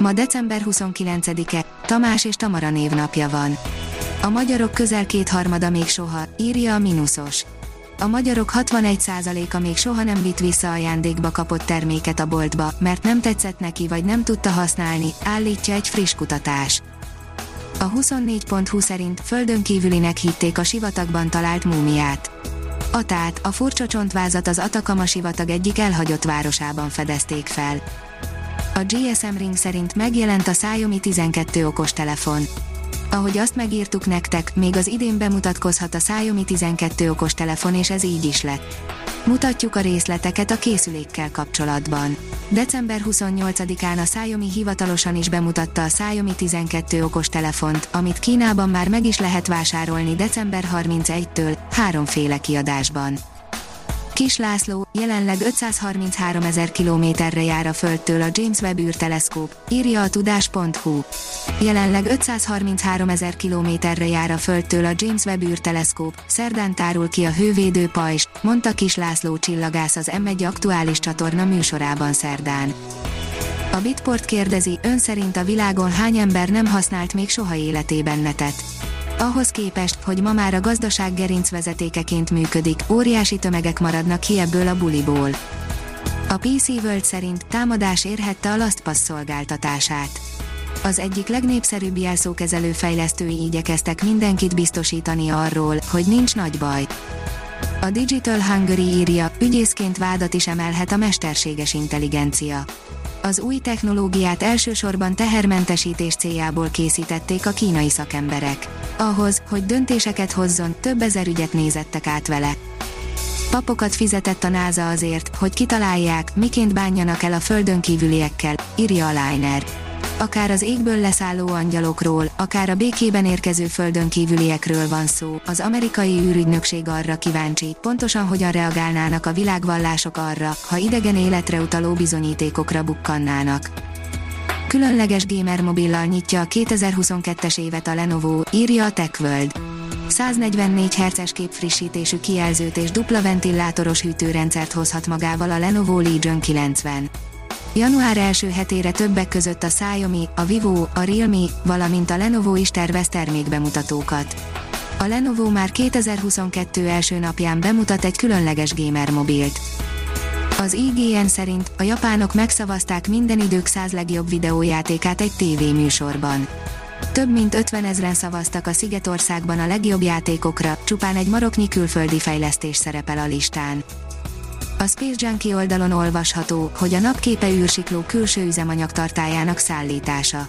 Ma december 29-e, Tamás és Tamara névnapja van. A magyarok közel kétharmada még soha, írja a Minusos. A magyarok 61%-a még soha nem vitt vissza ajándékba kapott terméket a boltba, mert nem tetszett neki vagy nem tudta használni, állítja egy friss kutatás. A 24.20 szerint földön kívülinek hitték a sivatagban talált múmiát. Atát, a furcsa csontvázat az Atakama sivatag egyik elhagyott városában fedezték fel. A GSM Ring szerint megjelent a Xiaomi 12 okos telefon. Ahogy azt megírtuk nektek, még az idén bemutatkozhat a Xiaomi 12 okos telefon és ez így is lett. Mutatjuk a részleteket a készülékkel kapcsolatban. December 28-án a Xiaomi hivatalosan is bemutatta a Xiaomi 12 okos telefont, amit Kínában már meg is lehet vásárolni december 31-től, háromféle kiadásban. Kis László, jelenleg 533 ezer kilométerre jár a Földtől a James Webb űrteleszkóp, írja a tudás.hu. Jelenleg 533 ezer kilométerre jár a Földtől a James Webb űrteleszkóp, szerdán tárul ki a hővédő pajzs, mondta Kis László csillagász az M1 aktuális csatorna műsorában szerdán. A Bitport kérdezi, ön szerint a világon hány ember nem használt még soha életében netet? Ahhoz képest, hogy ma már a gazdaság gerincvezetékeként működik, óriási tömegek maradnak ki ebből a buliból. A PC World szerint támadás érhette a LastPass szolgáltatását. Az egyik legnépszerűbb jelszókezelő fejlesztői igyekeztek mindenkit biztosítani arról, hogy nincs nagy baj. A Digital Hungary írja, ügyészként vádat is emelhet a mesterséges intelligencia. Az új technológiát elsősorban tehermentesítés céljából készítették a kínai szakemberek. Ahhoz, hogy döntéseket hozzon, több ezer ügyet nézettek át vele. Papokat fizetett a NASA azért, hogy kitalálják, miként bánjanak el a földön kívüliekkel, írja a Liner akár az égből leszálló angyalokról, akár a békében érkező földön kívüliekről van szó, az amerikai űrügynökség arra kíváncsi, pontosan hogyan reagálnának a világvallások arra, ha idegen életre utaló bizonyítékokra bukkannának. Különleges gamer mobillal nyitja a 2022-es évet a Lenovo, írja a TechWorld. 144 Hz képfrissítésű kijelzőt és dupla ventilátoros hűtőrendszert hozhat magával a Lenovo Legion 90. Január első hetére többek között a Xiaomi, a Vivo, a Realme, valamint a Lenovo is tervez termékbemutatókat. A Lenovo már 2022 első napján bemutat egy különleges gamer mobilt. Az IGN szerint a japánok megszavazták minden idők száz legjobb videójátékát egy tévéműsorban. Több mint 50 ezren szavaztak a Szigetországban a legjobb játékokra, csupán egy maroknyi külföldi fejlesztés szerepel a listán. A Space Junkie oldalon olvasható, hogy a napképe űrsikló külső üzemanyag tartájának szállítása.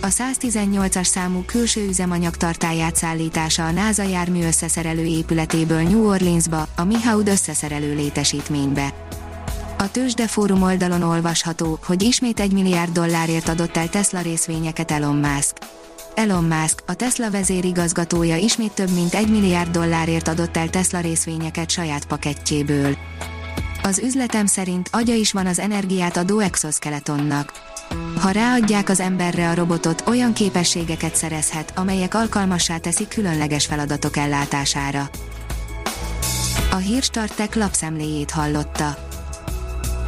A 118-as számú külső üzemanyag tartáját szállítása a NASA jármű összeszerelő épületéből New Orleansba, a Mihaud összeszerelő létesítménybe. A Tőzsde fórum oldalon olvasható, hogy ismét egy milliárd dollárért adott el Tesla részvényeket Elon Musk. Elon Musk, a Tesla vezérigazgatója ismét több mint egy milliárd dollárért adott el Tesla részvényeket saját pakettjéből. Az üzletem szerint agya is van az energiát adó exoskeletonnak. Ha ráadják az emberre a robotot, olyan képességeket szerezhet, amelyek alkalmassá teszik különleges feladatok ellátására. A Hírstartek lapszemléjét hallotta.